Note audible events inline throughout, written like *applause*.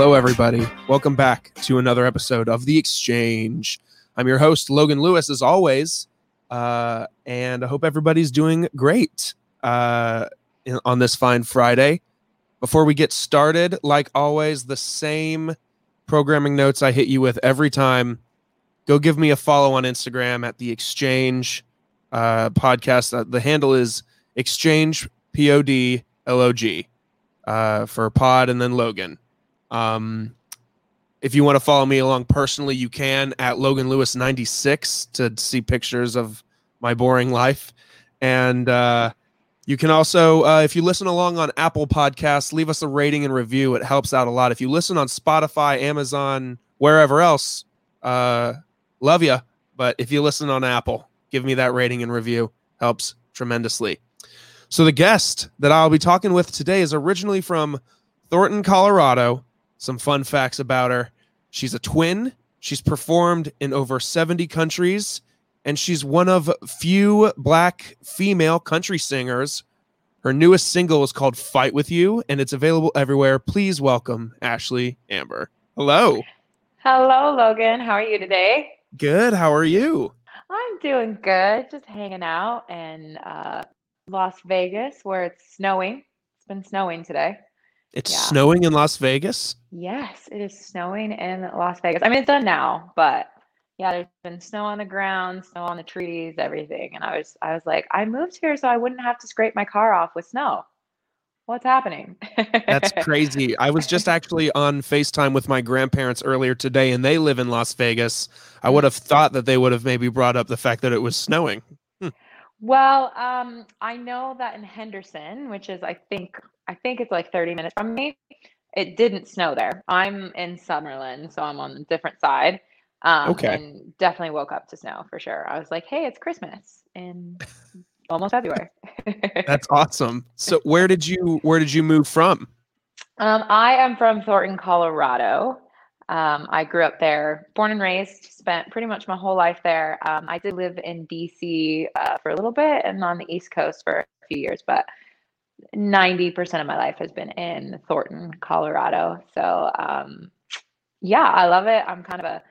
Hello, everybody. Welcome back to another episode of The Exchange. I'm your host, Logan Lewis, as always, uh, and I hope everybody's doing great uh, in- on this fine Friday. Before we get started, like always, the same programming notes I hit you with every time. Go give me a follow on Instagram at The Exchange uh, podcast. Uh, the handle is Exchange P O D L O G uh, for Pod and then Logan. Um, if you want to follow me along personally, you can at Logan Lewis 96 to see pictures of my boring life. And uh, you can also, uh, if you listen along on Apple Podcasts, leave us a rating and review. It helps out a lot. If you listen on Spotify, Amazon, wherever else, uh, love you. But if you listen on Apple, give me that rating and review. Helps tremendously. So the guest that I'll be talking with today is originally from Thornton, Colorado. Some fun facts about her. She's a twin. She's performed in over 70 countries, and she's one of few black female country singers. Her newest single is called Fight With You, and it's available everywhere. Please welcome Ashlie Amber. Hello. Hello, Logan. How are you today? Good. How are you? I'm doing good. Just hanging out in uh, Las Vegas where it's snowing. It's been snowing today. It's Yeah. snowing in Las Vegas. Yes, it is snowing in Las Vegas. I mean, it's done now, but yeah, there's been snow on the ground, snow on the trees, everything. And I was, I was like, I moved here so I wouldn't have to scrape my car off with snow. What's happening? That's crazy. I was just *laughs* actually on FaceTime with my grandparents earlier today, and they live in Las Vegas. I would mm. have thought that they would have maybe brought up the fact that it was snowing. Well, um, I know that in Henderson, which is I think I think it's like 30 minutes from me, it didn't snow there. I'm in Summerlin, so I'm on a different side. Um, Okay. and definitely woke up to snow for sure. I was like, hey, it's Christmas in *laughs* almost February. That's *laughs* awesome. So where did you where did you move from? Um, I am from Thornton, Colorado. Um, I grew up there, born and raised, spent pretty much my whole life there. Um, I did live in DC uh, for a little bit and on the East Coast for a few years, but 90% of my life has been in Thornton, Colorado. So, um, yeah, I love it. I'm kind of a,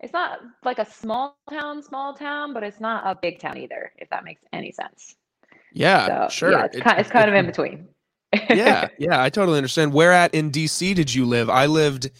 it's not like a small town, small town, but it's not a big town either, if that makes any sense. Yeah, So, sure. yeah, it's, kind, it's kind of in between. yeah, *laughs* yeah, I totally understand. Where at in DC did you live? I lived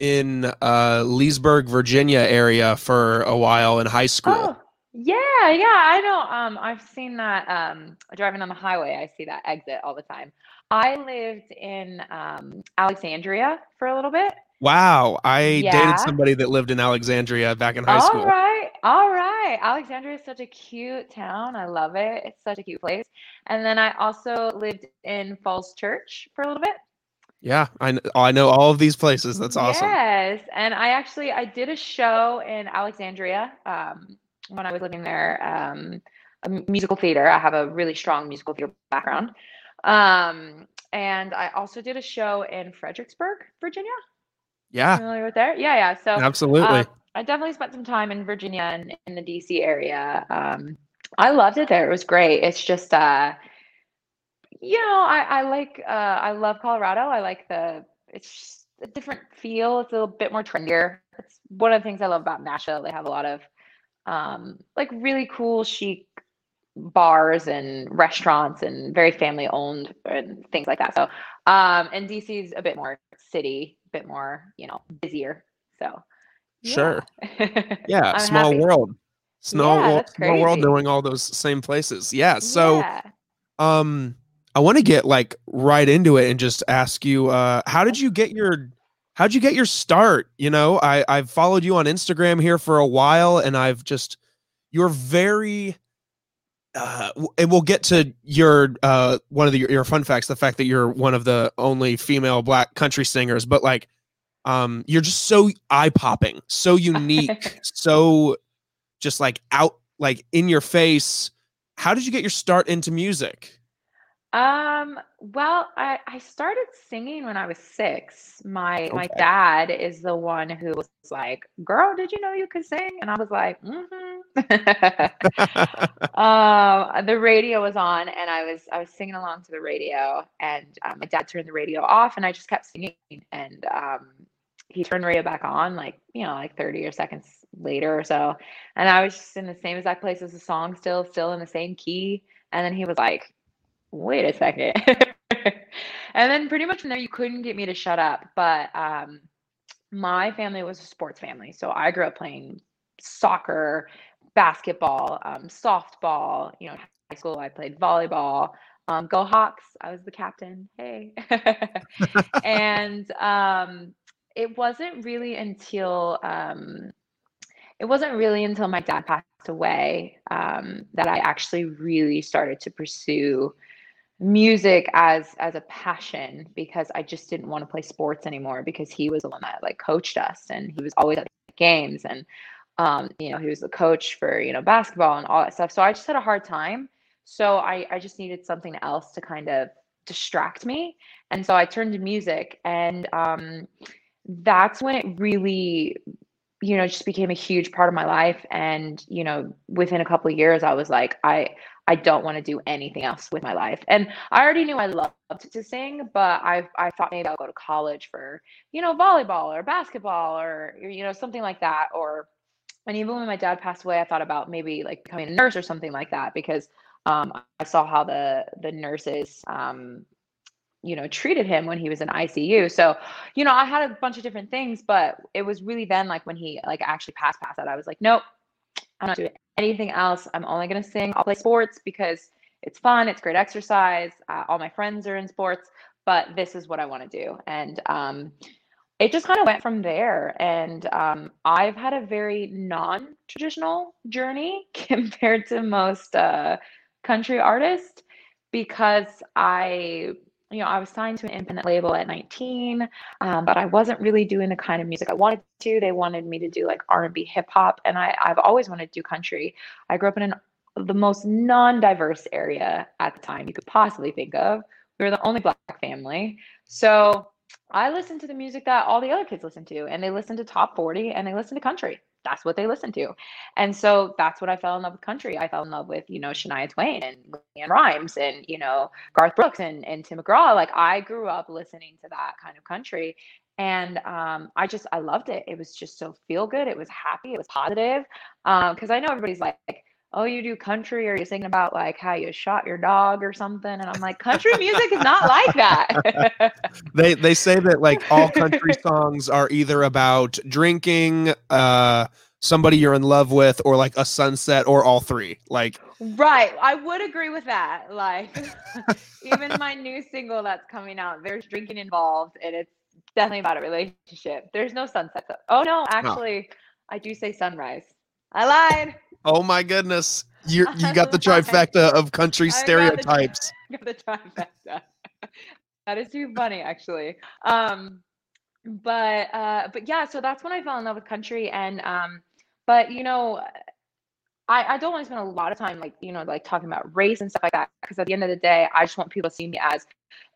in uh Leesburg, Virginia area for a while in high school. Oh, yeah, yeah. I know. Um, I've seen that um driving on the highway, I see that exit all the time. I lived in um Alexandria for a little bit. Wow, I Yeah. dated somebody that lived in Alexandria back in high All school. All right, all right. Alexandria is such a cute town. I love it. It's such a cute place. And then I also lived in Falls Church for a little bit. Yeah, I I know all of these places. That's awesome. Yes, and I actually I did a show in Alexandria um, when I was living there. Um, a musical theater. I have a really strong musical theater background, um, and I also did a show in Fredericksburg, Virginia. Yeah, Familiar with there? Yeah, yeah. So absolutely. um, I definitely spent some time in Virginia and in the DC area. Um, I loved it there. It was great. It's just, uh, you know, I, I like, uh, I love Colorado. I like the, it's a different feel. It's a little bit more trendier. It's one of the things I love about Nashville. They have a lot of, um, like really cool, chic bars and restaurants and very family owned and things like that. So, um, and DC's a bit more city, a bit more, you know, busier. So, Sure. *laughs* yeah. yeah, small happy. world. Small, Yeah, wo- that's small world knowing all those same places. Yeah. So Yeah. um I want to get like right into it and just ask you uh how did you get your how'd you get your start? You know, I I've followed you on Instagram here for a while and I've just you're very uh, and we'll get to your uh one of the, your fun facts, the fact that you're one of the only female black country singers, but like um you're just so eye popping, so unique, *laughs* so just like out like in your face. How did you get your start into music? Um, well, I, I started singing when I was six. My my Okay. dad is the one who was like, "Girl, did you know you could sing?" And I was like, "Mm-hmm." *laughs* um, the radio was on, and I was I was singing along to the radio, and um, my dad turned the radio off, and I just kept singing, and um, he turned the radio back on like you know like 30 or seconds later or so and i was just in the same exact place as the song still still in the same key and then he was like wait a second. *laughs* And then pretty much from there you couldn't get me to shut up but um my family was a sports family. So i grew up playing soccer basketball um, softball you know high school i played volleyball. Um, go hawks. I was the captain. Hey. *laughs* And um, it wasn't really until um, it wasn't really until my dad passed away um, that I actually really started to pursue music as as a passion because I just didn't want to play sports anymore because he was the one that like coached us and he was always at games and um, you know he was the coach for you know basketball and all that stuff. So I just had a hard time. So I I just needed something else to kind of distract me. And so I turned to music and um that's when it really you know just became a huge part of my life. And you know within a couple of years i was like i i don't want to do anything else with my life and i already knew i loved to sing but i i thought maybe i'll go to college for you know volleyball or basketball or you know something like that or and even when my dad passed away i thought about maybe like becoming a nurse or something like that because um, i saw how the the nurses um, you know treated him when he was in ICU. So, you know, I had a bunch of different things, but it was really then like when he like actually passed past that, I was like, nope, I'm not doing anything else. I'm only gonna sing. I'll play sports because it's fun. It's great exercise. Uh, all my friends are in sports, but this is what I want to do. And um, it just kind of went from there. And um, I've had a very non-traditional journey *laughs* compared to most uh, country artists because I you know, I was signed to an independent label at 19, um, but I wasn't really doing the kind of music I wanted to. They wanted me to do like R&B, hip hop, and I, I've always wanted to do country. I grew up in an, the most non-diverse area at the time you could possibly think of. We were the only black family, so I listened to the music that all the other kids listened to, and they listened to top 40 and they listened to country that's what they listen to. And so that's what I fell in love with country. I fell in love with, you know, Shania Twain and LeAnn Rimes and, you know, Garth Brooks and, and Tim McGraw. Like I grew up listening to that kind of country. And um, I just, I loved it. It was just so feel good. It was happy. It was positive. Because um, I know everybody's like, oh, you do country or you're singing about like how you shot your dog or something. And I'm like, country music is not like that. *laughs* they they say that like all country *laughs* songs are either about drinking, uh, somebody you're in love with, or like a sunset, or all three. Like Right. I would agree with that. Like *laughs* even my new single that's coming out, there's drinking involved and it's definitely about a relationship. There's no sunset. Oh no, actually, I do say sunrise. I lied. Oh my goodness. You you got the *laughs* trifecta of country stereotypes. Got the, *laughs* got the trifecta. *laughs* that is too funny, actually. Um, but uh, but yeah, so that's when I fell in love with country, and um, but you know, I I don't want to spend a lot of time like you know like talking about race and stuff like that because at the end of the day, I just want people to see me as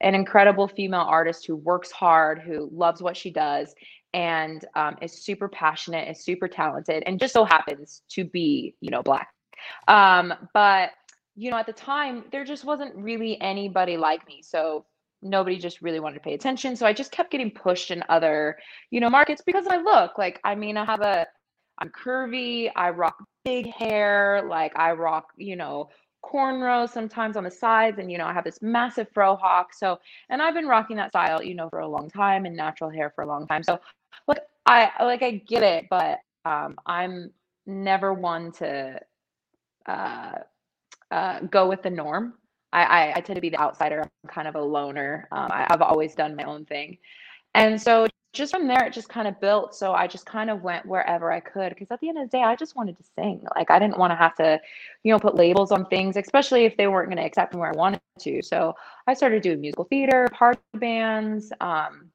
an incredible female artist who works hard, who loves what she does, and um, is super passionate, is super talented, and just so happens to be, you know, black. Um, but you know, at the time, there just wasn't really anybody like me. So nobody just really wanted to pay attention. So I just kept getting pushed in other, you know, markets because I look like, I mean, I have a, I'm curvy, I rock big hair, like I rock, you know, cornrows sometimes on the sides and you know i have this massive fro hawk so and i've been rocking that style you know for a long time and natural hair for a long time so like i like i get it but um i'm never one to uh uh go with the norm. I i, I tend to be the outsider. I'm kind of a loner. Um, I, i've always done my own thing. And so just from there it just kind of built. So i just kind of went wherever i could because at the end of the day i just wanted to sing. Like i didn't want to have to you know put labels on things especially if they weren't going to accept me where i wanted to. So i started doing musical theater party bands um,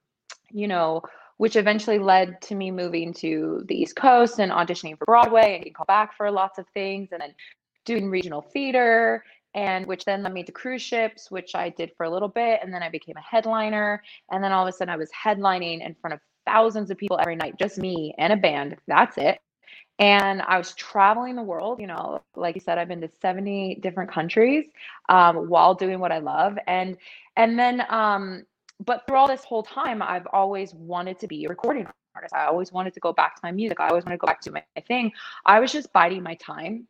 you know which eventually led to me moving to the east coast and auditioning for broadway and getting called back for lots of things and then doing regional theater and which then led me to cruise ships, which I did for a little bit. And then I became a headliner. And then all of a sudden I was headlining in front of thousands of people every night, just me and a band. That's it. And I was traveling the world, you know, like you said, I've been to 70 different countries um, while doing what I love. And and then um, but through all this whole time, I've always wanted to be a recording artist. I always wanted to go back to my music. I always wanted to go back to my, my thing. I was just biding my time.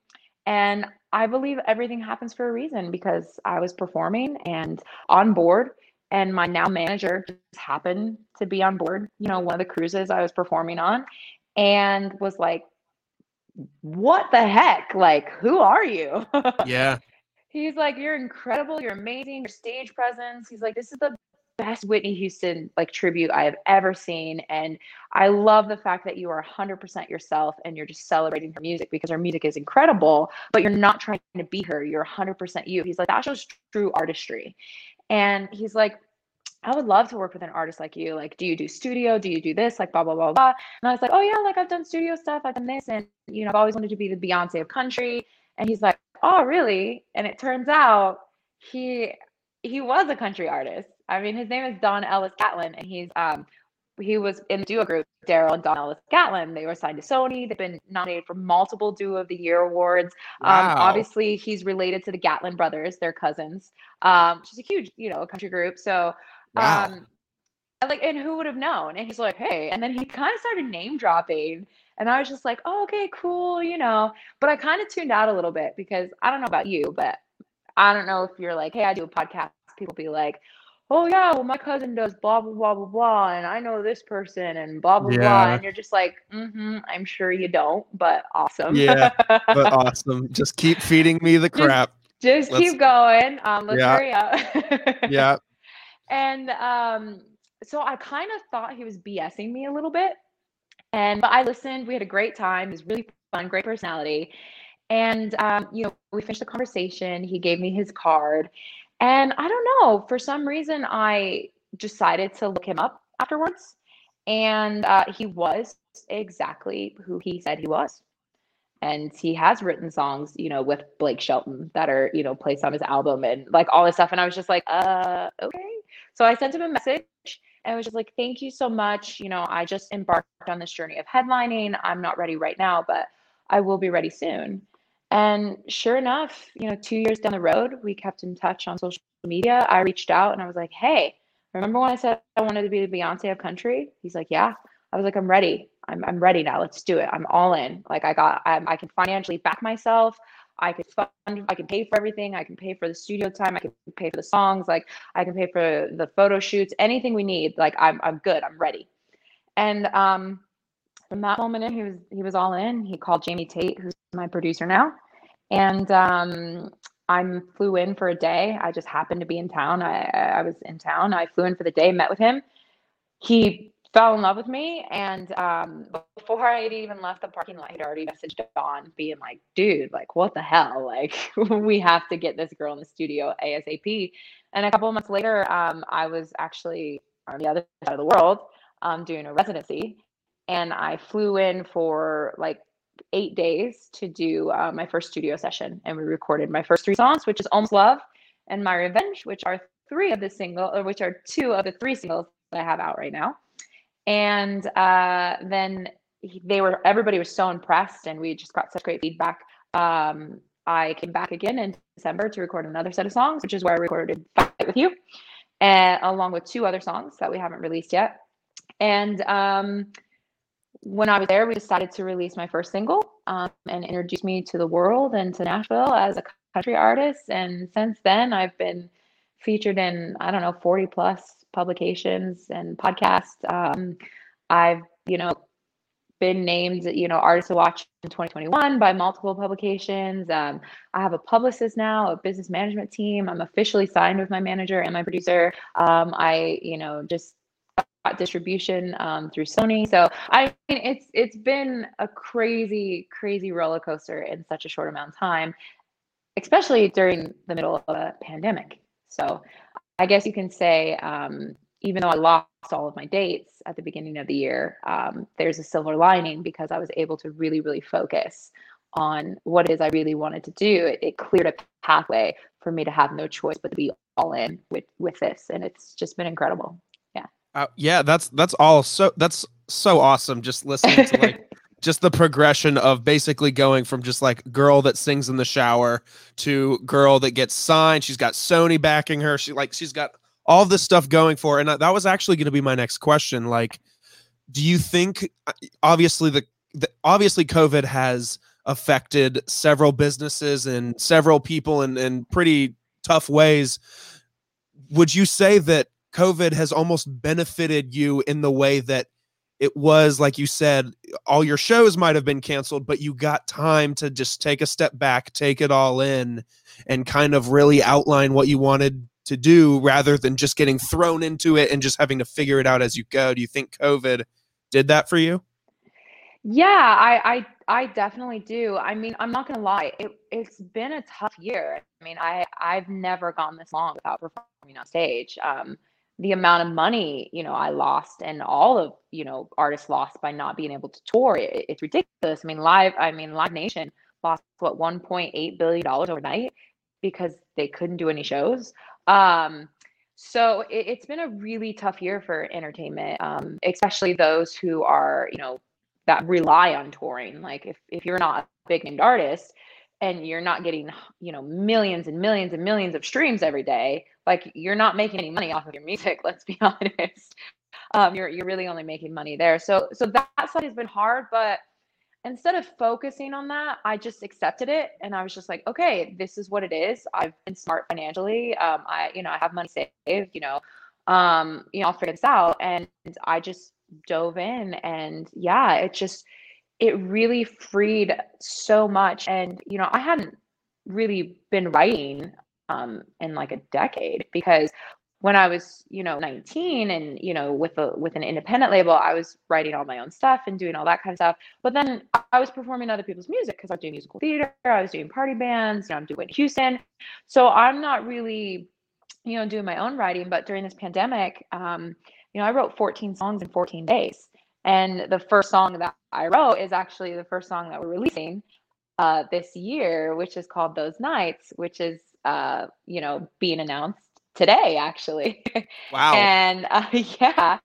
And I believe everything happens for a reason because I was performing and on board and my now manager just happened to be on board, you know, one of the cruises I was performing on and was like, what the heck? Like, who are you? *laughs* yeah. He's like, you're incredible. You're amazing. Your stage presence. He's like, this is the best Whitney Houston like tribute I have ever seen. And I love the fact that you are 100% yourself and you're just celebrating her music because her music is incredible, but you're not trying to be her. You're 100% you. He's like, that shows true artistry. And he's like, I would love to work with an artist like you. Like, do you do studio? Do you do this? Like, blah, blah, blah, blah. And I was like, oh, yeah, like I've done studio stuff. I've done this. And, you know, I've always wanted to be the Beyonce of country. And he's like, oh, really? And it turns out he he was a country artist. I mean, his name is Don Ellis Gatlin, and he's um he was in the duo group Daryl and Don Ellis Gatlin. They were signed to Sony. They've been nominated for multiple Duo of the Year awards. Um, wow. Um, obviously, he's related to the Gatlin brothers, their cousins, um, which is a huge, you know, country group. So Wow. Um, like, and who would have known? And he's like, hey, and then he kind of started name dropping. And I was just like, oh, okay, cool, you know. But I kind of tuned out a little bit because I don't know about you, but I don't know if you're like, hey, I do a podcast. People be like, oh yeah, well my cousin does blah blah blah blah blah, and I know this person and blah blah yeah. blah, and you're just like, mm-hmm, I'm sure you don't, but awesome. yeah, but *laughs* awesome. Just keep feeding me the crap. Just, just keep going. Um, let's yeah. hurry up. *laughs* yeah. And um, so I kind of thought he was BSing me a little bit. And but I listened. We had a great time. It was really fun, great personality. And um, you know, we finished the conversation. He gave me his card. And I don't know, for some reason I decided to look him up afterwards. And uh, he was exactly who he said he was. And he has written songs you know with blake shelton that are you know placed on his album and like all this stuff and i was just like uh okay. So i sent him a message and I was just like thank you so much. You know i just embarked on this journey of headlining. I'm not ready right now but i will be ready soon and sure enough you know two years down the road we kept in touch on social media i reached out and i was like hey remember when i said i wanted to be the beyonce of country he's like yeah i was like i'm ready I'm, I'm ready now. Let's do it. I'm all in. Like I got, I, I can financially back myself. I can fund, I can pay for everything. I can pay for the studio time. I can pay for the songs. Like I can pay for the photo shoots, anything we need. Like I'm, I'm good. I'm ready. And um, from that moment in, he was, he was all in. He called Jamie Tate, who's my producer now. And um, I flew in for a day. I just happened to be in town. I, I was in town. I flew in for the day, met with him. He fell in love with me. And um, before I had even left the parking lot, he'd already messaged Don, being like, dude, like, what the hell? Like, *laughs* we have to get this girl in the studio ASAP. And a couple months later, um, I was actually on the other side of the world um, doing a residency. And I flew in for like eight days to do uh, my first studio session. And we recorded my first three songs, which is Almost Love and My Revenge, which are three of the single, or which are two of the three singles that I have out right now and uh, then they were everybody was so impressed and we just got such great feedback um, i came back again in december to record another set of songs which is where i recorded fight with you and along with two other songs that we haven't released yet and um, when i was there we decided to release my first single um, and introduce me to the world and to nashville as a country artist and since then i've been featured in i don't know 40 plus publications and podcasts. Um, I've, you know, been named, you know, artist to watch in 2021 by multiple publications. Um, I have a publicist now, a business management team. I'm officially signed with my manager and my producer. Um, I, you know, just distribution um, through Sony. So I mean, it's it's been a crazy, crazy roller coaster in such a short amount of time, especially during the middle of a pandemic. So I guess you can say, um, even though I lost all of my dates at the beginning of the year, um, there's a silver lining because I was able to really, really focus on what it is I really wanted to do. It, it cleared a pathway for me to have no choice but to be all in with with this, and it's just been incredible. Yeah. Uh, yeah, that's that's all so that's so awesome. Just listening to like *laughs* just the progression of basically going from just like girl that sings in the shower to girl that gets signed. She's got Sony backing her. She like she's got all this stuff going for her. And that was actually going to be my next question. Like, do you think uh, obviously the, the obviously COVID has affected several businesses and several people in, in pretty tough ways. Would you say that COVID has almost benefited you in the way that it was, like you said, all your shows might have been canceled, but you got time to just take a step back, take it all in, and kind of really outline what you wanted to do rather than just getting thrown into it and just having to figure it out as you go. Do you think COVID did that for you? Yeah, I, I I definitely do. I mean, I'm not gonna lie, it it's been a tough year. I mean, I I've never gone this long without performing on stage. Um, the amount of money you know I lost and all of you know artists lost by not being able to tour, it, it's ridiculous. I mean, live. I mean, Live Nation lost what 1.8 billion dollars overnight because they couldn't do any shows. Um, so it, has been a really tough year for entertainment, um, especially those who are you know that rely on touring. Like if if you're not a big named artist and you're not getting, you know, millions and millions and millions of streams every day, like you're not making any money off of your music, *laughs* let's be *laughs* honest. Um, you're you're really only making money there. So so that side has been hard, but instead of focusing on that, I just accepted it and I was just like, okay, this is what it is. I've been smart financially. Um, I, you know, I have money saved, you know, um, you know, I'll figure this out. And I just dove in and yeah it just it really freed so much. And you know i hadn't really been writing um in like a decade because when i was you know 19 and you know with a with an independent label i was writing all my own stuff and doing all that kind of stuff. But then i was performing other people's music because i was doing musical theater i was doing party bands you know i'm doing houston. So i'm not really you know doing my own writing. But during this pandemic um you know, I wrote 14 songs in 14 days. And the first song that I wrote is actually the first song that we're releasing uh, this year, which is called Those Nights, which is, uh, you know, being announced today, actually. *laughs* Wow. and uh, *laughs* yeah.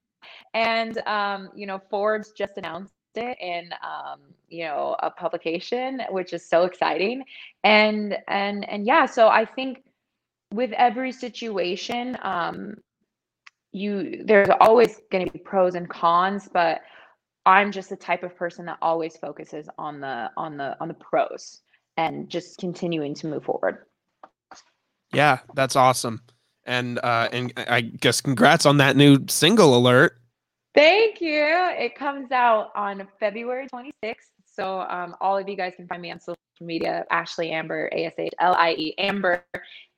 And, um, you know, Forbes just announced it in um, you know a publication which is so exciting and and and yeah so i think with every situation um, you there's always going to be pros and cons but i'm just the type of person that always focuses on the on the on the pros and just continuing to move forward. Yeah that's awesome. And uh and i guess congrats on that new single alert. Thank you. It comes out on february 26th so um, all of you guys can find me on social media ashlie amber a-s-h-l-i-e amber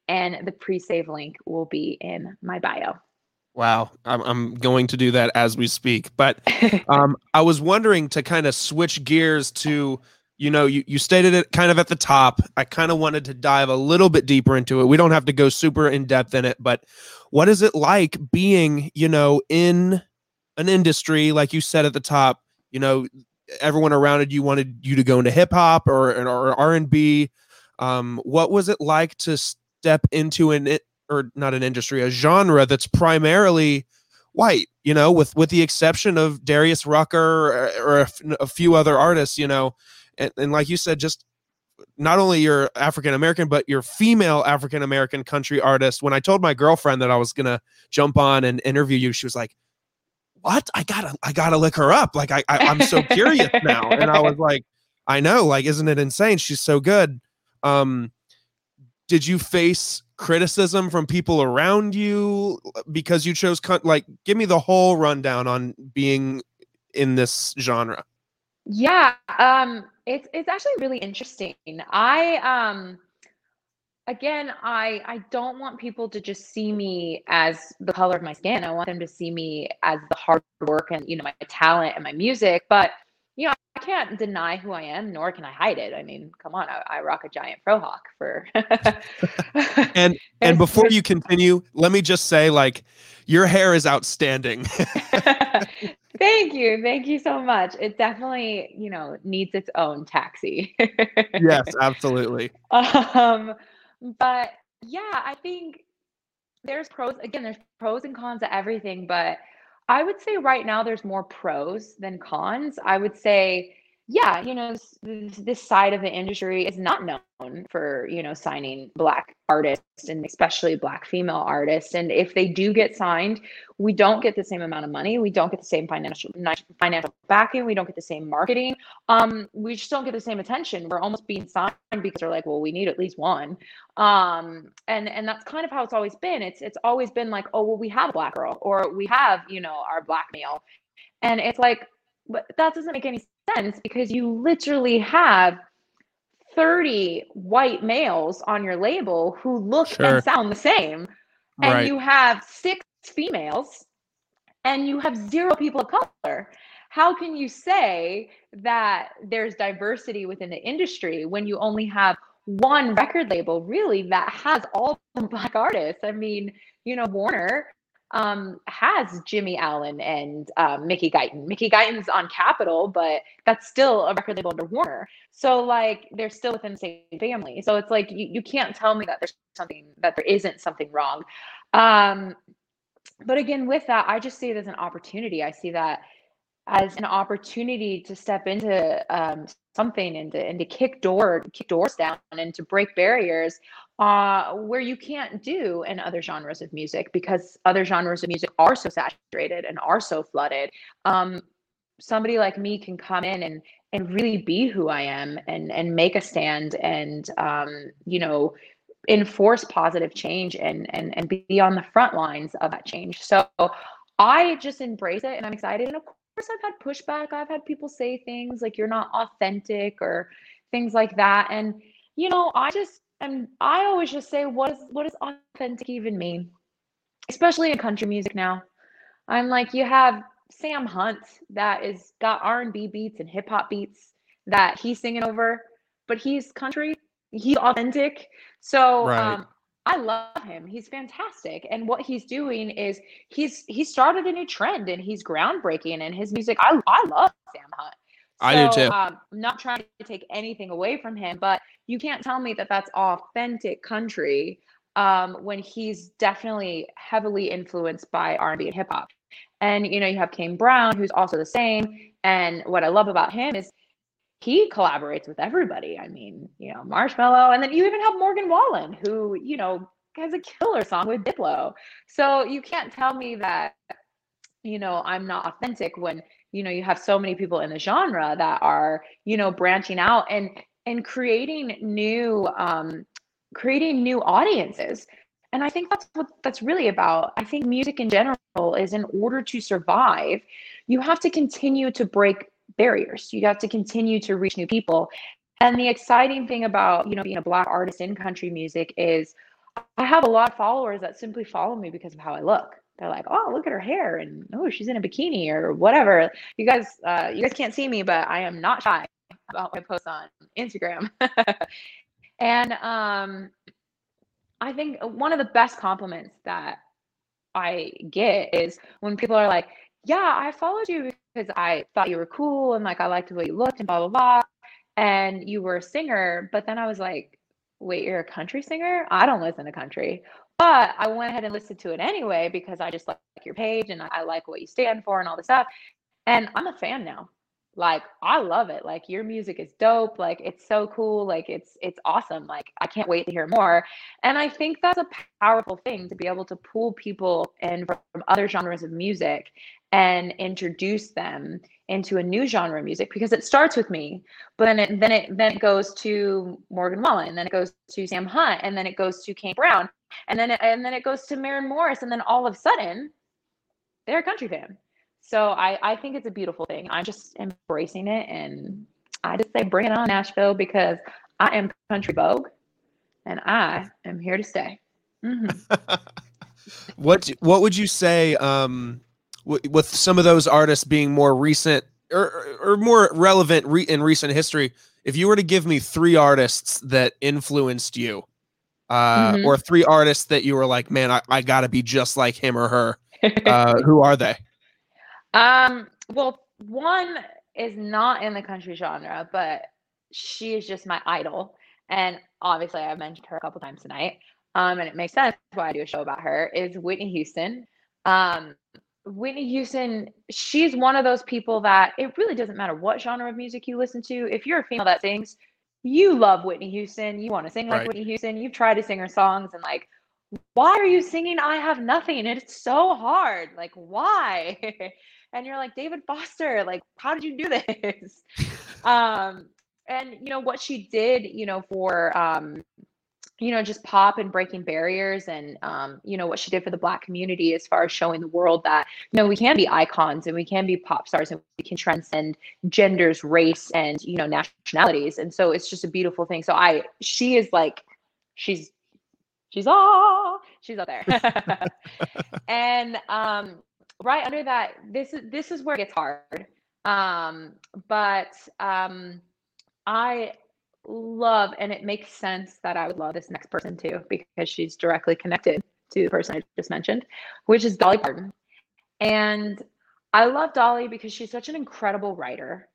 and the pre-save link will be in my bio Wow, I'm, I'm going to do that as we speak. But um, I was wondering to kind of switch gears to, you know, you, you stated it kind of at the top. I kind of wanted to dive a little bit deeper into it. We don't have to go super in depth in it, but what is it like being, you know, in an industry, like you said at the top, you know, everyone around you wanted you to go into hip hop or, or R&B. Um, what was it like to step into an or not an industry, a genre that's primarily white, you know, with with the exception of Darius Rucker or, or a, a, few other artists, you know, and, and like you said, just not only your African American, but your female African American country artist. When I told my girlfriend that I was gonna jump on and interview you, she was like, "What? I gotta, I gotta look her up. Like, I, I I'm so curious now." And I was *laughs* like, "I know. Like, isn't it insane? She's so good." Um, did you face criticism from people around you because you chose con- like give me the whole rundown on being in this genre. Yeah um it's it's actually really interesting. I um again i i don't want people to just see me as the color of my skin. I want them to see me as the hard work and you know my talent and my music but you know, I can't deny who I am, nor can I hide it. I mean, come on, I, I rock a giant frohawk for. *laughs* and *laughs* and before you continue, let me just say, like, your hair is outstanding. *laughs* thank you, thank you so much. It definitely, you know, needs its own taxi. yes, absolutely. Um, but yeah, I think there's pros. Again, there's pros and cons to everything, but I would say right now there's more pros than cons. I would say yeah, you know, this, side of the industry is not known for, you know, signing black artists and especially black female artists. And if they do get signed, we don't get the same amount of money. We don't get the same financial financial backing. We don't get the same marketing. Um, we just don't get the same attention. We're almost being signed because they're like, well, we need at least one. Um, and and that's kind of how it's always been. It's it's always been like, oh, well, we have a black girl or we have, you know, our black male. And it's like, but that doesn't make any sense because you literally have 30 white males on your label who look sure. and sound the same. And right. you have six females and you have zero people of color. How can you say that there's diversity within the industry when you only have one record label really that has all the black artists? I mean, you know, Warner um, has Jimmy Allen and um, Mickey Guyton. Mickey Guyton's on Capitol, but that's still a record label under Warner. So like they're still within the same family. So it's like you, you can't tell me that there's something that there isn't something wrong. Um, but again, with that, I just see it as an opportunity. I see that as an opportunity to step into um, something and to, and to kick door kick doors down and to break barriers uh, where you can't do in other genres of music because other genres of music are so saturated and are so flooded. Um, somebody like me can come in and and really be who I am and and make a stand and um, you know enforce positive change and and and be on the front lines of that change. So I just embrace it and I'm excited. And of course, I've had pushback. I've had people say things like you're not authentic or things like that. And you know, I just and I always just say, what is what does authentic even mean? Especially in country music now. I'm like, you have Sam Hunt that is got R&B beats and hip hop beats that he's singing over, but he's country. He's authentic. So right. um, I love him. He's fantastic. And what he's doing is he's he started a new trend and he's groundbreaking and his music. I I love Sam Hunt. So, I do too. Um, I'm not trying to take anything away from him, but you can't tell me that that's authentic country um, when he's definitely heavily influenced by R&B and hip hop. And you know, you have Kane Brown, who's also the same. And what I love about him is he collaborates with everybody. I mean, you know, Marshmello, and then you even have Morgan Wallen, who you know has a killer song with Diplo. So you can't tell me that you know I'm not authentic when you know you have so many people in the genre that are you know branching out and and creating new um creating new audiences. And i think that's what that's really about. I think music in general is in order to survive you have to continue to break barriers. You have to continue to reach new people. And the exciting thing about you know being a black artist in country music is i have a lot of followers that simply follow me because of how i look they're like, "Oh, look at her hair," and "Oh, she's in a bikini" or whatever. You guys, uh, you guys can't see me, but I am not shy about my posts on Instagram. *laughs* and um, I think one of the best compliments that I get is when people are like, "Yeah, I followed you because I thought you were cool and like I liked the way you looked and blah blah blah," and you were a singer. But then I was like, "Wait, you're a country singer? I don't listen to country." But I went ahead and listened to it anyway because I just like your page and I like what you stand for and all this stuff. And I'm a fan now. Like I love it. Like your music is dope. Like it's so cool. Like it's it's awesome. Like I can't wait to hear more. And I think that's a powerful thing to be able to pull people in from other genres of music and introduce them into a new genre of music because it starts with me, but then it then it then it goes to Morgan Wallen, and then it goes to Sam Hunt, and then it goes to Kane Brown, and then it, and then it goes to Maren Morris, and then all of a sudden, they're a country fan. So I I think it's a beautiful thing. I'm just embracing it, and I just say bring it on Nashville because I am country vogue, and I am here to stay. Mm-hmm. *laughs* what what would you say? Um, with some of those artists being more recent or, or more relevant re- in recent history, if you were to give me three artists that influenced you, uh, mm-hmm. or three artists that you were like, man, I, I got to be just like him or her, *laughs* uh, who are they? Um, well, one is not in the country genre, but she is just my idol. And obviously, I've mentioned her a couple times tonight. Um, and it makes sense why I do a show about her. Is Whitney Houston. Um, Whitney Houston, she's one of those people that it really doesn't matter what genre of music you listen to. If you're a female that sings, you love Whitney Houston. You want to sing like Right. Whitney Houston. You've tried to sing her songs and like, why are you singing I Have Nothing? It's so hard. Like, why? *laughs* and you're like, David Foster, like, how did you do *laughs* this? um, and you know what she did, you know, for um, you know, just pop and breaking barriers and um, you know, what she did for the black community as far as showing the world that you know we can be icons and we can be pop stars and we can transcend genders, race, and you know, nationalities. And so it's just a beautiful thing. So I she is like she's she's all, she's up there. *laughs* and um right under that, this is this is where it gets hard. Um, but um I love and it makes sense that I would love this next person too because she's directly connected to the person I just mentioned, which is Dolly Parton. And I love Dolly because she's such an incredible writer.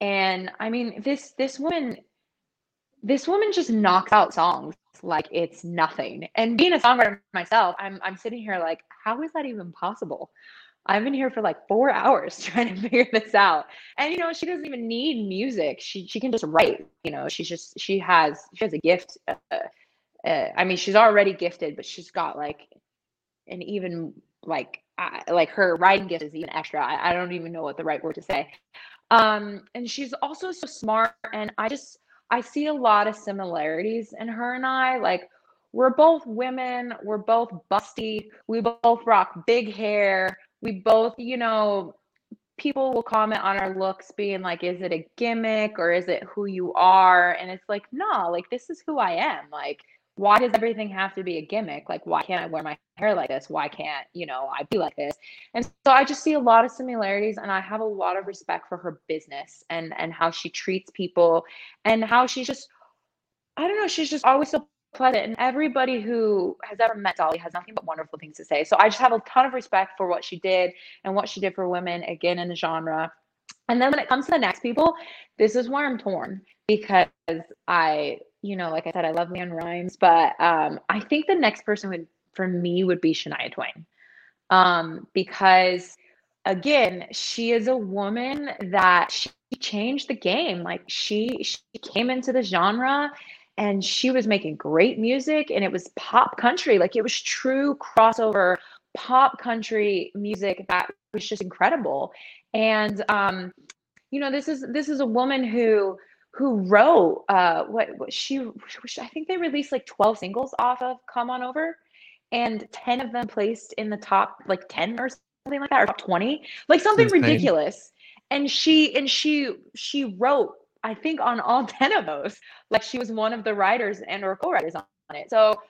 And I mean, this this woman this woman just knocks out songs like it's nothing. And being a songwriter myself, I'm I'm sitting here like, how is that even possible? I've been here for like four hours *laughs* trying to figure this out. And you know, she doesn't even need music. She she can just write. You know, she's just she has she has a gift. Uh, uh, I mean, she's already gifted, but she's got like an even like like her writing gift is even extra. I, I don't even know what the right word to say. Um, and she's also so smart, and I just I see a lot of similarities in her and I. Like we're both women, we're both busty, we both rock big hair, we both, you know, people will comment on our looks being like, is it a gimmick or is it who you are? And it's like, no, like this is who I am. Like, why does everything have to be a gimmick? Like, why can't I wear my hair like this? Why can't, you know, I be like this? And so I just see a lot of similarities and I have a lot of respect for her business and and how she treats people and how she's just I don't know, she's just always so pleasant. And everybody who has ever met Dolly has nothing but wonderful things to say. So I just have a ton of respect for what she did and what she did for women again in the genre. And then when it comes to the next people, this is where I'm torn because I, you know, like I said, I love LeAnn Rimes, but um, I think the next person would for me would be Shania Twain. Um, because again, she is a woman that she changed the game. Like she she came into the genre and she was making great music and it was pop country. Like it was true crossover pop country music that was just incredible. And um, you know, this is this is a woman who who wrote uh what, what she I think they released like 12 singles off of Come On Over and 10 of them placed in the top like 10 or something like that or top 20 like something ridiculous and she and she she wrote i think on all *laughs* 10 of those like she was one of the writers and or co-writers on it. So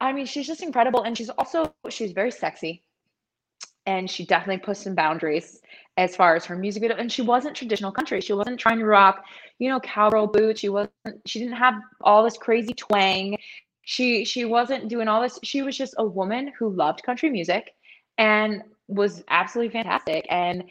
i mean she's just incredible and she's also she's very sexy and she definitely put some boundaries as far as her music video and she wasn't traditional country. She wasn't trying to rock you know cowgirl boots. She wasn't she didn't have all this crazy twang. She she wasn't doing all this she was just a woman who loved country music and was absolutely fantastic and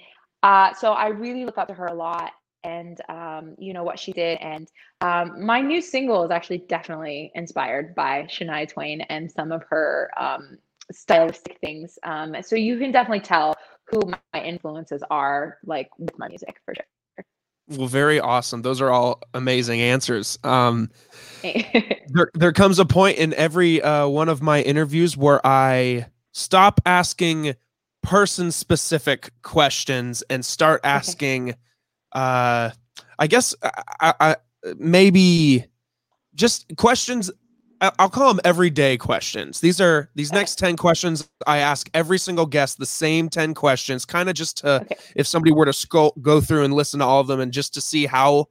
uh, so i really look up to her a lot and um, you know what she did and um, my new single is actually definitely inspired by shania twain and some of her um, stylistic things um, so you can definitely tell who my influences are like with my music for sure Well, very awesome. Those are all amazing answers. Um, *laughs* there, there comes a point in every uh, one of my interviews where I stop asking person specific questions and start asking, uh, I guess, I, I, maybe just questions. I'll call them everyday questions. These are these next 10 questions I ask every single guest the same 10 questions, kind of just to Okay. if somebody were to scroll, go through and listen to all of them and just to see how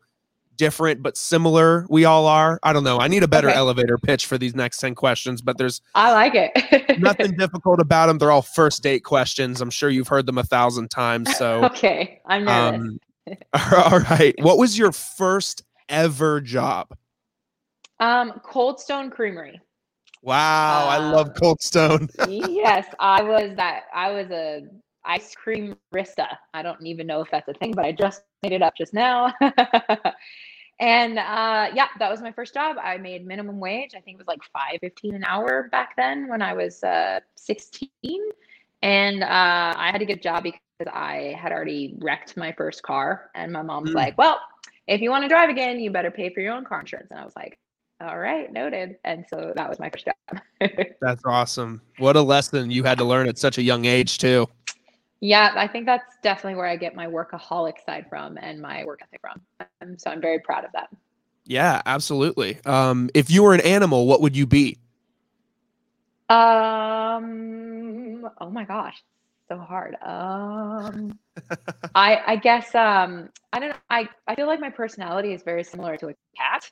different but similar we all are. I don't know. I need a better Okay. elevator pitch for these next 10 questions, but there's i like it *laughs* nothing difficult about them. They're all first date questions. I'm sure you've heard them a thousand times. So, *laughs* okay i'm nervous um, *laughs* all right. What was your first ever job? Um, Cold Stone Creamery. Wow. I love Uh, Cold Stone. *laughs* yes, I was that. I was a ice cream rista. I don't even know if that's a thing, but I just made it up just now. *laughs* and uh, yeah, that was my first job. I made minimum wage. I think it was like five fifteen an hour back then when I was uh, sixteen. And uh, I had to get a job because I had already wrecked my first car. And my mom's Mm. like, well, if you want to drive again, you better pay for your own car insurance. And I was like, all right, noted. And so that was my first job. *laughs* That's awesome. What a lesson you had to learn at such a young age, too. yeah, I think that's definitely where I get my workaholic side from and my work ethic from. Um, so I'm very proud of that. Yeah, absolutely. Um, if you were an animal, what would you be? Um. Oh my gosh, so hard. Um. *laughs* I I guess um I don't know. I I feel like my personality is very similar to a cat.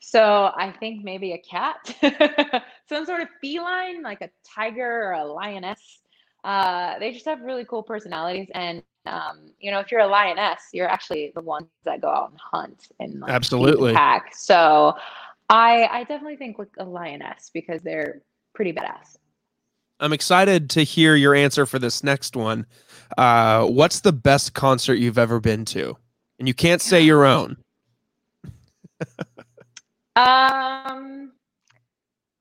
So I think maybe a cat, *laughs* some sort of feline, like a tiger or a lioness. Uh, they just have really cool personalities, and um, you know, if you're a lioness, you're actually the ones that go out and hunt and like, Absolutely. pack. So I I definitely think like a lioness because they're pretty badass. I'm excited to hear your answer for this next one. Uh, what's the best concert you've ever been to? And you can't say your own. Um.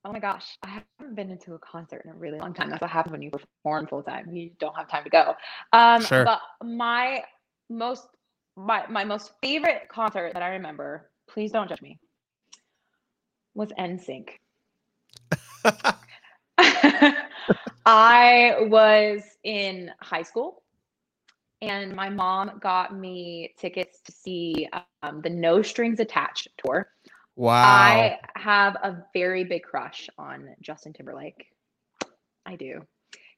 Oh my gosh, I haven't been into a concert in a really long time. That's what happens when you perform full time. You don't have time to go. Um, Sure. But my most my my most favorite concert that I remember. Please don't judge me. Was NSYNC. *laughs* *laughs* I was in high school and my mom got me tickets to see um, the No Strings Attached tour. wow. I have a very big crush on Justin Timberlake. I do.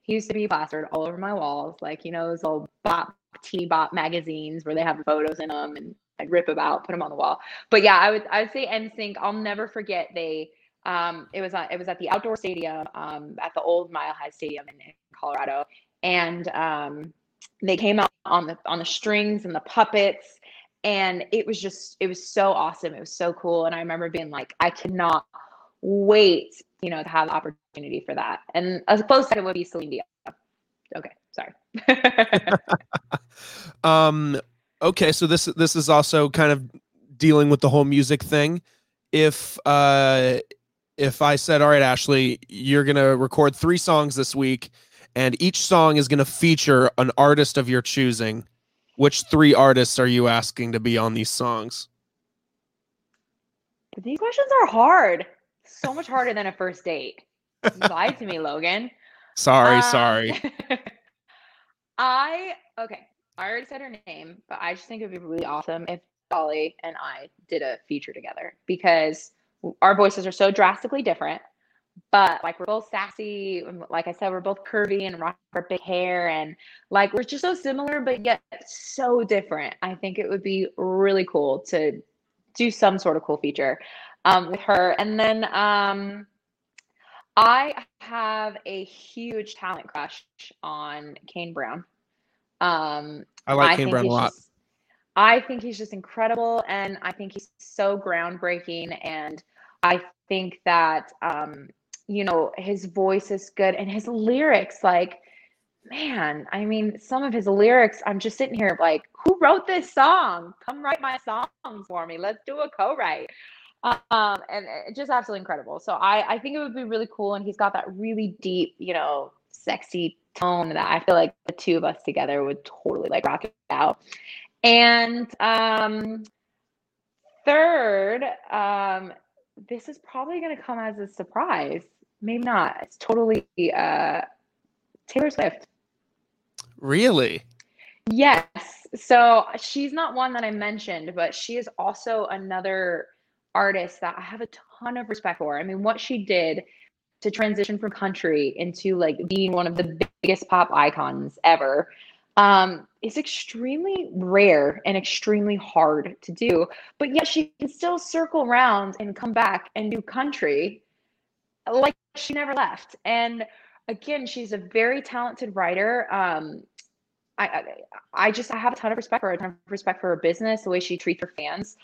He used to be plastered all over my walls, like you know those old bop T bop magazines where they have photos in them, and I'd rip them out, put them on the wall. But yeah, I would I would say NSYNC. I'll never forget they. Um, it was it was at the outdoor stadium um, at the old Mile High Stadium in, in Colorado, and um, they came out on the on the strings and the puppets. And it was just it was so awesome. It was so cool. And i remember being like i cannot wait you know to have the opportunity for that. And as close it would be Celine Dion. okay sorry. *laughs* Um okay so this this is also kind of dealing with the whole music thing. If uh if i said all right ashlie you're gonna record three songs this week and each song is gonna feature an artist of your choosing which three artists are you asking to be on these songs? These questions are hard. So much harder than a first date. You lied to me *laughs* logan. Sorry Um, sorry. *laughs* I okay. I already said her name, but I just think it would be really awesome if Dolly and I did a feature together because our voices are so drastically different. But like we're both sassy, like I said, we're both curvy and rock our big hair, and like we're just so similar, but yet so different. I think it would be really cool to do some sort of cool feature um, with her. And then um, I have a huge talent crush on Kane Brown. Um, i like I Kane brown a lot just- I think he's just incredible, and I think he's so groundbreaking. And I think that um, you know his voice is good, and his lyrics, like, man, I mean, some of his lyrics, I'm just sitting here like, who wrote this song? Come write my songs for me. Let's do a co-write. Um, and it- just absolutely incredible. So I, I think it would be really cool, and he's got that really deep, you know, sexy tone that I feel like the two of us together would totally like rock it out. And um, third, um, this is probably going to come as a surprise. Maybe not. It's totally uh, Taylor Swift. really Yes. So she's not one that I mentioned, but she is also another artist that I have a ton of respect for. I mean, what she did to transition from country into like being one of the biggest pop icons ever um, is extremely rare and extremely hard to do. But yet she can still circle around and come back and do country like she never left. And again, she's a very talented writer. Um, I, I I just I have a ton of respect for her, a ton of respect for her business, the way she treats her fans.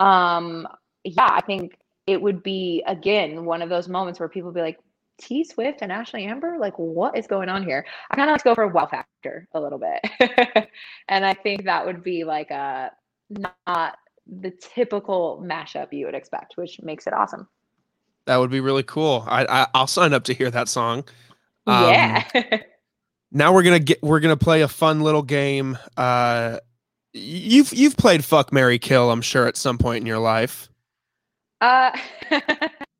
Um, yeah, I think it would be again one of those moments where people be like, T Swift and Ashlie Amber, like what is going on here? I kind of like to go for a wow factor a little bit, *laughs* and I think that would be like a not the typical mashup you would expect, which makes it awesome. that would be really cool i, I i'll sign up to hear that song Um, yeah. *laughs* now we're gonna get we're gonna play a fun little game. Uh, you've you've played Fuck Mary Kill, I'm sure, at some point in your life. Uh, *laughs*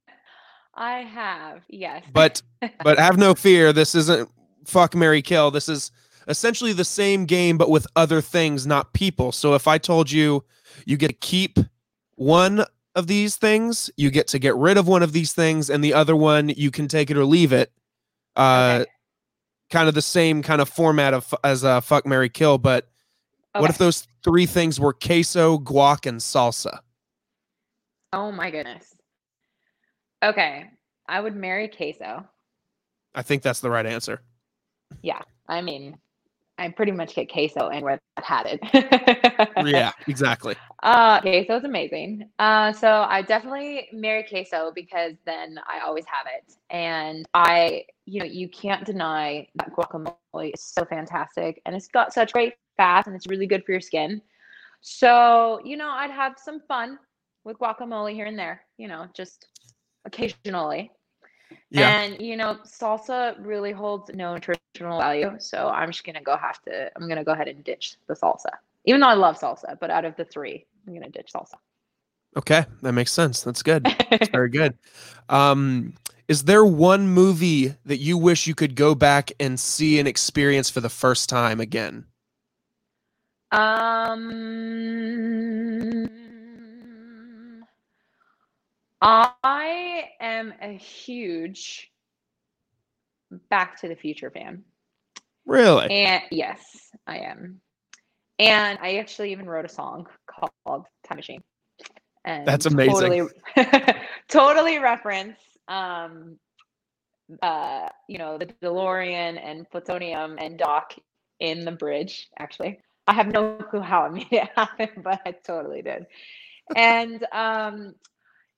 I have, yes. But *laughs* but have no fear. This isn't Fuck Mary Kill. This is essentially the same game, but with other things, not people. So if I told you you get to keep one of these things, you get to get rid of one of these things, and the other one you can take it or leave it. Uh, Okay. kind of the same kind of format of as a fuck Mary Kill, but what if those three things were queso, guac, and salsa? Oh my goodness. Okay, I would marry queso. I think that's the right answer. Yeah. I mean, I pretty much get queso anywhere I've had it. *laughs* yeah, exactly. Uh, queso is amazing. Uh, so I definitely marry queso because then I always have it, and I, you know, you can't deny that guacamole is so fantastic, and it's got such great fat, and it's really good for your skin. So you know, I'd have some fun with guacamole here and there. You know, just occasionally. Yeah. And you know, salsa really holds no nutritional value, so I'm just gonna go have to. I'm gonna go ahead and ditch the salsa, even though I love salsa. But out of the three, I'm gonna ditch salsa. Okay, that makes sense. That's good. That's very *laughs* good. Um, is there one movie that you wish you could go back and see and experience for the first time again? um, I am a huge Back to the Future fan. Really? And yes, I am. And I actually even wrote a song called Time Machine. And That's amazing. Totally, *laughs* totally reference um uh you know the DeLorean and plutonium and Doc in the bridge, actually. I have no clue how I made it *laughs* happen, but I totally did. And um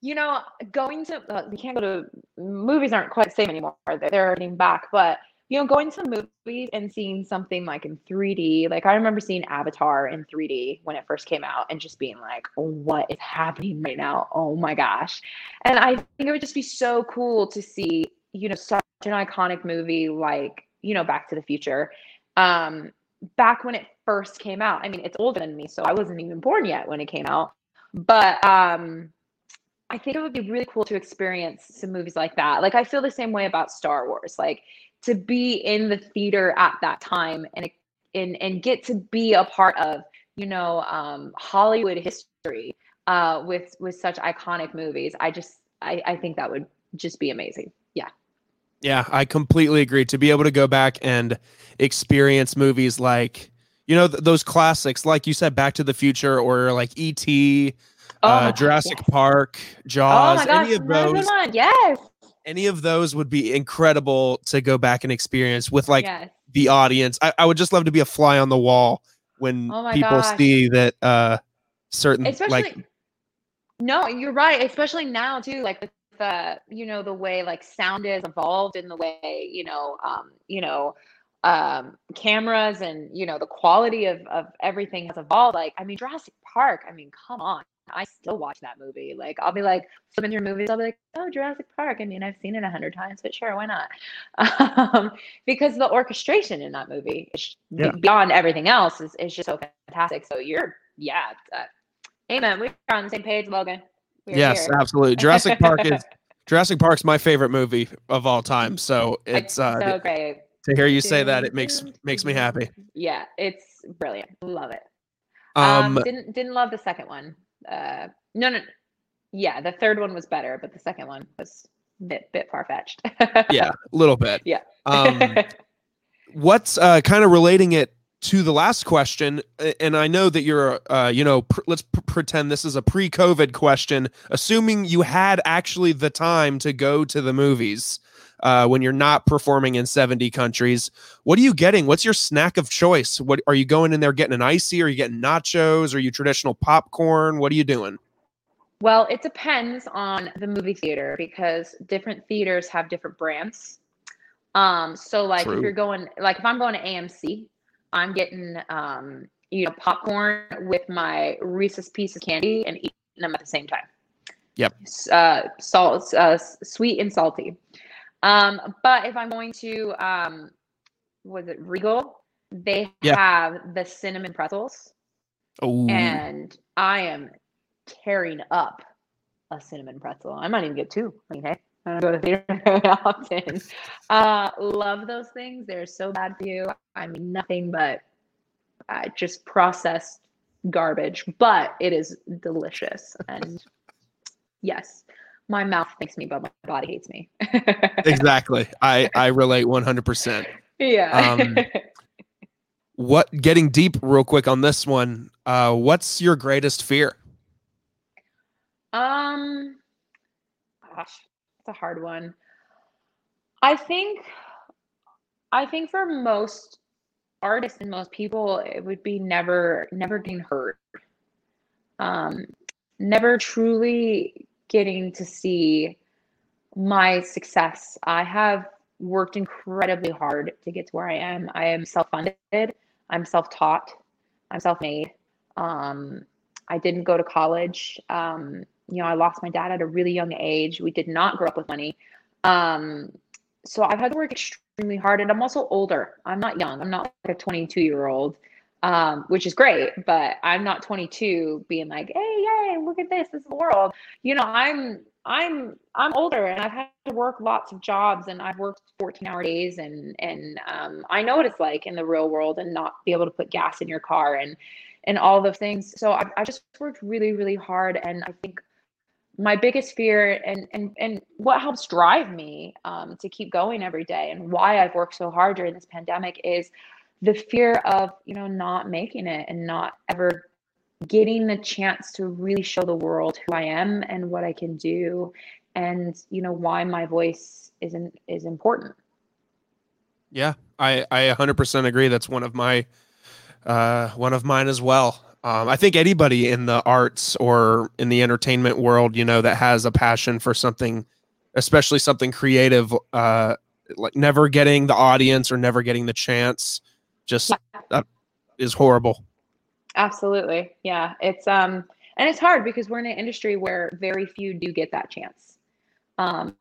you know, going to uh, we can't go to movies aren't quite the same anymore. They're, they're getting back, but you know, going to movies and seeing something like in 3D, like I remember seeing Avatar in 3D when it first came out and just being like, what is happening right now? Oh my gosh. And I think it would just be so cool to see, you know, such an iconic movie like, you know, Back to the Future. Um, back when it first came out. I mean, it's older than me, so I wasn't even born yet when it came out. But um I think it would be really cool to experience some movies like that. Like I feel the same way about Star Wars. Like to be in the theater at that time and and and get to be a part of you know um, Hollywood history uh, with with such iconic movies. I just I, I think that would just be amazing. Yeah. Yeah, I completely agree. To be able to go back and experience movies like, you know, th- those classics, like you said, Back to the Future or like E.T., Oh uh, my God, Jurassic. Park, Oh Jaws, gosh! any of those. Yes. any of those would be incredible to go back and experience with like yes. the audience. I, I would just love to be a fly on the wall when Oh people gosh. see that uh certain especially like no you're right especially now too like with the you know the way like sound is evolved in the way you know um you know um cameras and you know the quality of of everything has evolved like i mean jurassic park i mean come on i still watch that movie like i'll be like flipping through movies i'll be like oh jurassic park i mean i've seen it a hundred times but sure why not *laughs* um because the orchestration in that movie is Yeah. beyond everything else is, is just so fantastic so you're yeah uh, Amen. We're on the same page, Logan. We're yes, here. absolutely. *laughs* Jurassic Park is Jurassic Park's my favorite movie of all time. So it's uh so great. to hear you say that it makes makes me happy. Yeah, it's brilliant. Love it. Um, Um, didn't didn't love the second one. Uh, no, no, yeah, the third one was better, but the second one was a bit bit far fetched. *laughs* yeah, a little bit. Yeah. Um *laughs* what's uh kind of relating it to the last question and i know that you're uh you know pr- let's p- pretend this is a pre-covid question assuming you had actually the time to go to the movies uh when you're not performing in 70 countries what are you getting what's your snack of choice what are you going in there getting an icy are you getting nachos are you traditional popcorn what are you doing Well, it depends on the movie theater because different theaters have different brands. Um, so like True. if you're going like if I'm going to AMC, I'm getting um, you know, popcorn with my Reese's piece of candy and eating them at the same time. Yep. Uh, salt, uh, sweet and salty. Um, but if I'm going to um, was it Regal? They Yeah. have the cinnamon pretzels, Oh, and I am tearing up a cinnamon pretzel. I might even get two. I mean, hey, I don't go to theater *laughs* very often. Uh, love those things. They're so bad for you. I mean, nothing but uh, just processed garbage, but it is delicious. And yes, my mouth thanks me, but my body hates me. exactly. I *laughs* I relate 100%. yeah. Um, What getting deep real quick on this one. Uh what's your greatest fear? Um, gosh, it's a hard one. I think, I think for most artists and most people, it would be never, never getting hurt. Um, never truly getting to see my success. I have worked incredibly hard to get to where I am. I am self-funded. I'm self-taught. I'm self-made. Um, I didn't go to college. Um, you know, I lost my dad at a really young age. We did not grow up with money. Um, so I've had to work extremely hard. And I'm also older. I'm not young. I'm not like a 22 year old, um, which is great, but I'm not 22 being like, hey, yay, look at this. This world. You know, I'm I'm I'm older and I've had to work lots of jobs and I've worked 14 hour days and and um, I know what it's like in the real world and not be able to put gas in your car and and all the things. So I, I just worked really, really hard. And I think my biggest fear and and and what helps drive me um, to keep going every day and why I've worked so hard during this pandemic is the fear of you know not making it and not ever getting the chance to really show the world who I am and what I can do and you know why my voice isn't is important. Yeah, I I 100% agree. That's one of my uh one of mine as well. Um, I think anybody in the arts or in the entertainment world, you know, that has a passion for something, especially something creative, uh, like never getting the audience or never getting the chance, just that is horrible. Absolutely. Yeah. It's um and it's hard because we're in an industry where very few do get that chance. Um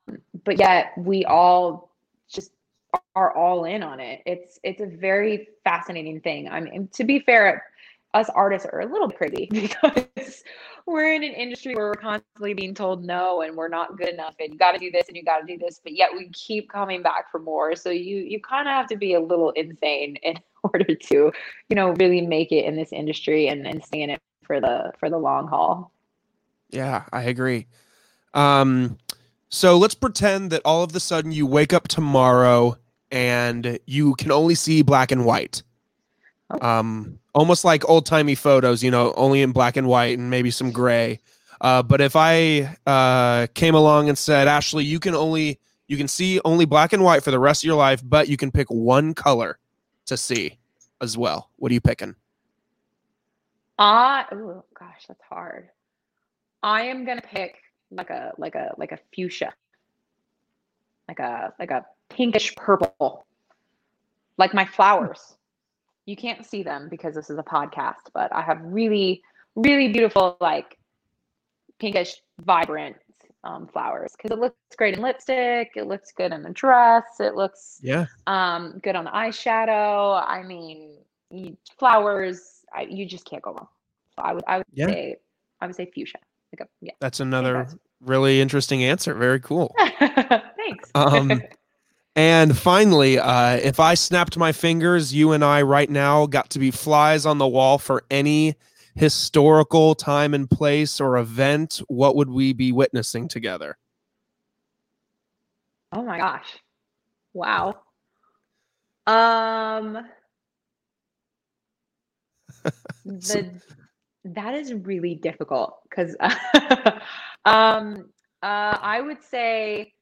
but yet we all just are all in on it. It's it's a very fascinating thing. I mean to be fair, us artists are a little crazy *laughs* because we're in an industry where we're constantly being told no and we're not good enough and you got to do this and you got to do this but yet we keep coming back for more so you you kind of have to be a little insane in order to you know really make it in this industry and, and stay in it for the for the long haul Yeah, I agree. Um, so let's pretend that all of a sudden you wake up tomorrow and you can only see black and white. Oh. Um, almost like old timey photos, you know, only in black and white and maybe some gray. Uh, but if I uh, came along and said, Ashlie, you can only you can see only black and white for the rest of your life, but you can pick one color to see as well. What are you picking? i oh gosh that's hard i am gonna pick like a like a like a fuchsia like a like a pinkish purple like my flowers you can't see them because this is a podcast but i have really really beautiful like pinkish vibrant um, flowers because it looks great in lipstick it looks good in a dress it looks Yeah. um, good on eyeshadow i mean you, flowers I, you just can't go wrong so i would i would Yeah. say i would say fuchsia like a, yeah That's another that's- really interesting answer. Very cool. *laughs* thanks Um, And finally, uh, if I snapped my fingers, you and I right now got to be flies on the wall for any historical time and place or event, what would we be witnessing together? Oh my gosh. Wow. Um *laughs* the that is really difficult because *laughs* um uh I would say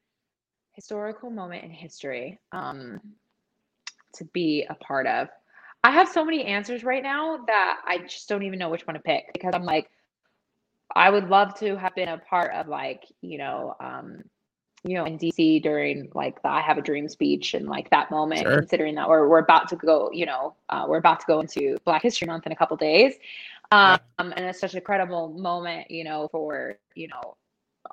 historical moment in history um to be a part of. I have so many answers right now that I just don't even know which one to pick because I'm like I would love to have been a part of like, you know, um you know, in DC during like the I Have a Dream speech and like that moment, Sure. considering that we're, we're about to go, you know, uh, we're about to go into Black History Month in a couple days. Um, and it's such a credible moment, you know, for, you know,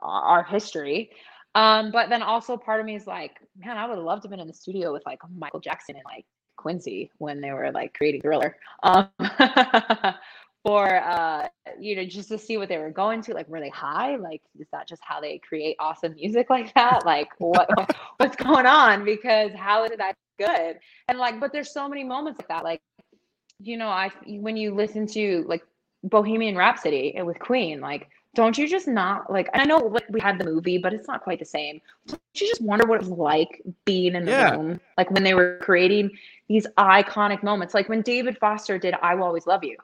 our, our history. Um, but then also part of me is like, man, I would love to have been in the studio with like Michael Jackson and like Quincy when they were like creating Thriller. Um, *laughs* for uh, you know, just to see what they were going to. Like, were they high? Like, is that just how they create awesome music like that? Like, what *laughs* *laughs* what's going on? Because how is that good? And like, but there's so many moments like that. Like, you know, I when you listen to like Bohemian Rhapsody with Queen, like don't you just not like i know like we had the movie but it's not quite the same. Don't you just wonder what it was like being in the yeah. room like when they were creating these iconic moments? Like when david foster did i will always love you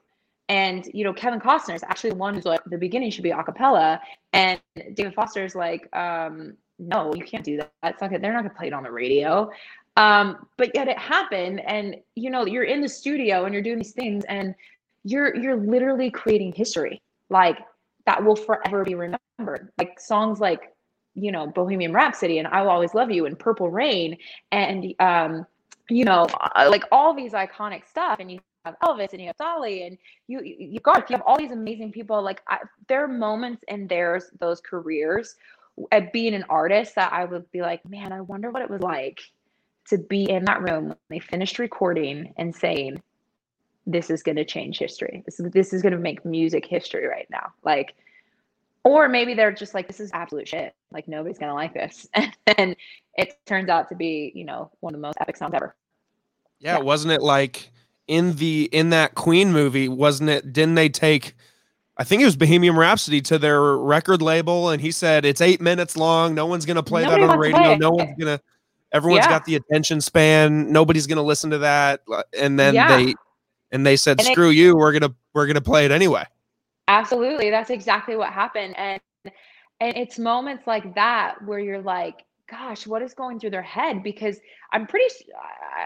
and you know kevin costner is actually the one who's like the beginning should be a cappella and david foster is like um no you can't do that. It's not they're not gonna play it on the radio. Um but yet it happened and you know you're in the studio and you're doing these things and you're you're literally creating history. Like that will forever be remembered. Like songs like, you know, Bohemian Rhapsody and I Will Always Love You and Purple Rain and, um, you know, uh, like all these iconic stuff. And you have Elvis and you have Dolly and you, you got, you have all these amazing people. Like I, there are moments in their, those careers at being an artist that I would be like, man, I wonder what it was like to be in that room when they finished recording and saying, this is going to change history. This is this is going to make music history right now. Like, or maybe they're just like, this is absolute shit. Like nobody's going to like this, *laughs* and it turns out to be, you know, one of the most epic songs ever. Yeah, yeah, wasn't it like in the in that Queen movie? Wasn't it? Didn't they take? I think it was Bohemian Rhapsody to their record label, and he said it's eight minutes long. No one's going to play Nobody that on the radio. No one's going to. Everyone's yeah. got the attention span. Nobody's going to listen to that. And then yeah. they and they said, and "Screw it, you, we're gonna we're gonna play it anyway." Absolutely, that's exactly what happened, and and it's moments like that where you're like, "Gosh, what is going through their head?" Because I'm pretty,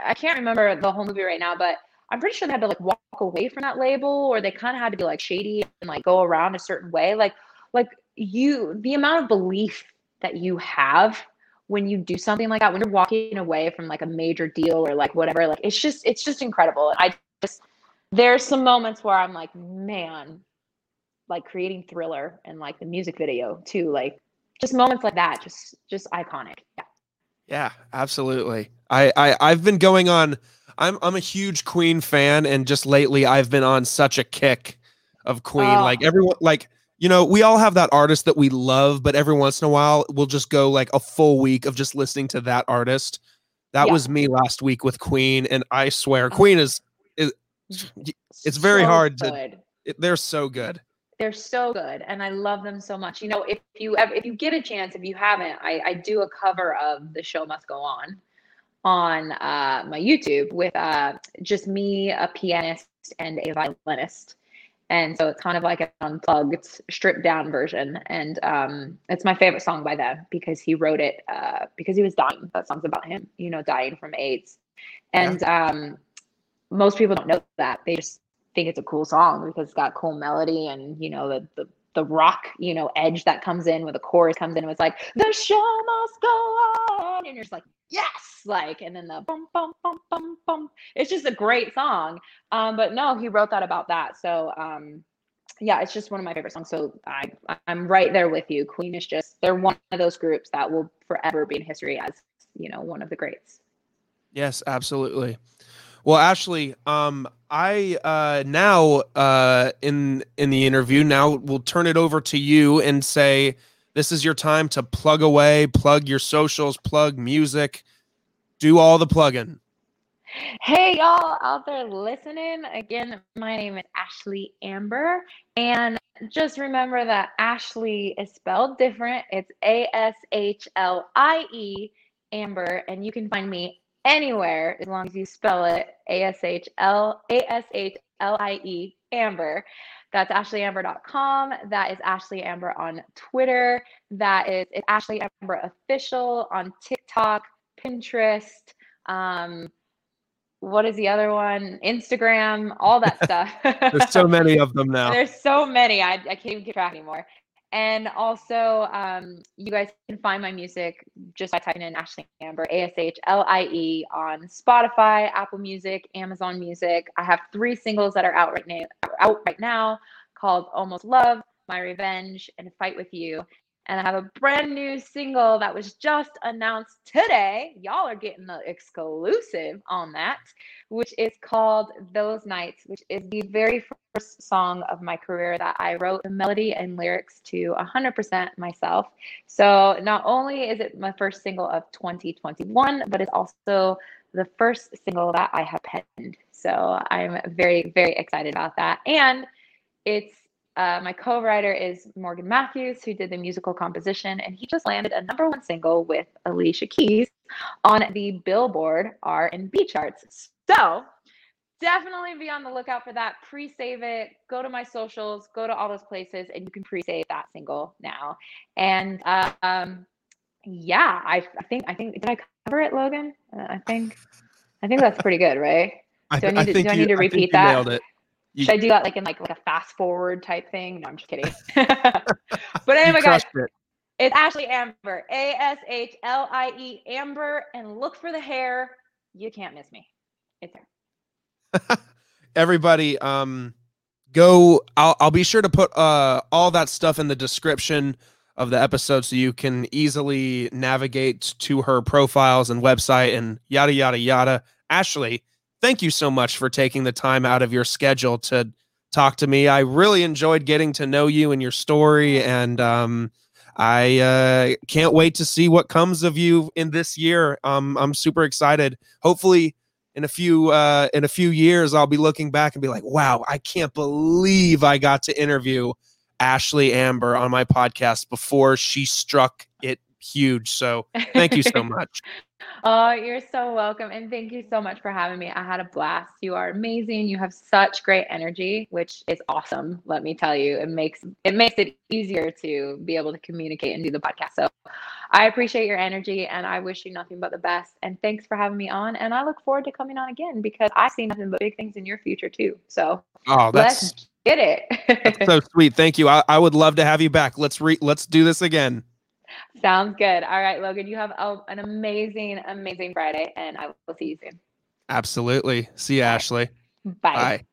I can't remember the whole movie right now, but I'm pretty sure they had to like walk away from that label, or they kind of had to be like shady and like go around a certain way, like like you the amount of belief that you have when you do something like that when you're walking away from like a major deal or like whatever like it's just it's just incredible i there's some moments where I'm like, man, like creating thriller and like the music video too, like just moments like that, just just iconic. Yeah. Yeah, absolutely. I, I I've been going on I'm I'm a huge Queen fan and just lately I've been on such a kick of Queen. Oh. Like everyone like you know, we all have that artist that we love, but every once in a while we'll just go like a full week of just listening to that artist. That yeah. was me last week with Queen and I swear oh. Queen is *laughs* it's very so hard to it, they're so good. They're so good and i love them so much. You know if you ever, if you get a chance if you haven't i i do a cover of the show must go on on uh my youtube with uh just me a pianist and a violinist. And so it's kind of like an unplugged stripped down version and um it's my favorite song by them because he wrote it uh because he was dying. That song's about him you know dying from aids. And yeah. um most people don't know that. They just think it's a cool song because it's got cool melody and you know the the the rock, you know, edge that comes in when the chorus comes in. It was like the show must go on, and you're just like, yes, like, and then the bum bum bum bum bum. It's just a great song. Um, but no, he wrote that about that. So um, yeah, it's just one of my favorite songs. So I I'm right there with you. Queen is just they're one of those groups that will forever be in history as you know one of the greats. Yes, absolutely. Well, Ashlie, um, I uh, now uh, in in the interview now we'll turn it over to you and say this is your time to plug away, plug your socials, plug music, do all the plugging. Hey y'all out there listening. Again, my name is Ashlie Amber and just remember that Ashlie is spelled different. It's A S H L I E Amber and you can find me anywhere as long as you spell it A S H L A S H L I E Amber. That's ashlieamber.com. That is Ashlie Amber on Twitter. That is Ashlie Amber official on TikTok, Pinterest. Um, what is the other one? Instagram, all that *laughs* stuff. There's so many of them now. There's so many. I, I can't even keep track anymore. And also, um, you guys can find my music just by typing in Ashlie Amber, A S H L I E, on Spotify, Apple Music, Amazon Music. I have three singles that are out right now, out right now, called "Almost Love," "My Revenge," and "Fight with You." And I have a brand new single that was just announced today. Y'all are getting the exclusive on that, which is called Those Nights, which is the very first song of my career that I wrote the melody and lyrics to 100% myself. So not only is it my first single of 2021, but it's also the first single that I have penned. So I'm very, very excited about that. And it's uh, my co-writer is Morgan Matthews, who did the musical composition, and he just landed a number one single with Alicia Keys on the Billboard R&B charts. So definitely be on the lookout for that. Pre-save it. Go to my socials. Go to all those places, and you can pre-save that single now. And uh, um, yeah, I, I, think I think did I cover it, Logan? Uh, I think I think that's pretty good, right? I, do I need to, do I need to repeat that? You, Should I do that like in like like a fast forward type thing? No, I'm just kidding. *laughs* but anyway, guys, it. it's Ashlie Amber, A S H L I E Amber, and look for the hair. You can't miss me. It's there. *laughs* Everybody, um, go. I'll I'll be sure to put uh all that stuff in the description of the episode so you can easily navigate to her profiles and website and yada yada yada. Ashlie, thank you so much for taking the time out of your schedule to talk to me. I really enjoyed getting to know you and your story, and um, I uh, can't wait to see what comes of you in this year. Um, I'm super excited. Hopefully, in a few uh, in a few years, I'll be looking back and be like, "Wow, I can't believe I got to interview Ashlie Amber on my podcast before she struck huge." So, thank you so *laughs* much. Oh, you're so welcome. And thank you so much for having me. I had a blast. You are amazing. You have such great energy, which is awesome. Let me tell you, it makes it makes it easier to be able to communicate and do the podcast. So I appreciate your energy and I wish you nothing but the best. And thanks for having me on. And I look forward to coming on again because I see nothing but big things in your future too. So oh, that's let's get it. that's so sweet. Thank you. I, I would love to have you back. Let's re let's do this again. Sounds good. All right, Logan, you have a, an amazing, amazing Friday, and I will see you soon. Absolutely. See you, Ashlie. Bye. Bye.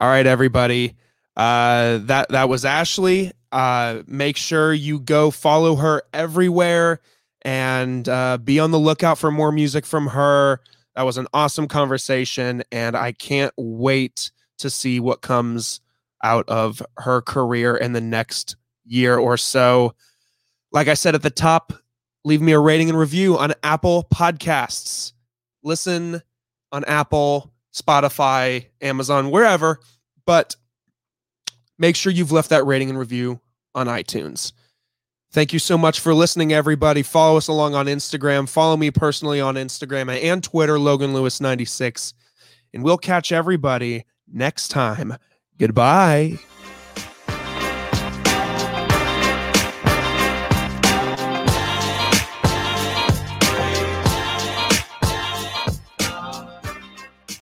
All right, everybody. Uh, that that was Ashlie. Uh, make sure you go follow her everywhere and uh, be on the lookout for more music from her. That was an awesome conversation, and I can't wait to see what comes out of her career in the next year or so. Like I said at the top, leave me a rating and review on Apple Podcasts. Listen on Apple, Spotify, Amazon, wherever, but make sure you've left that rating and review on iTunes. Thank you so much for listening, everybody. Follow us along on Instagram. Follow me personally on Instagram and Twitter, Logan Lewis 96. And we'll catch everybody next time. Goodbye.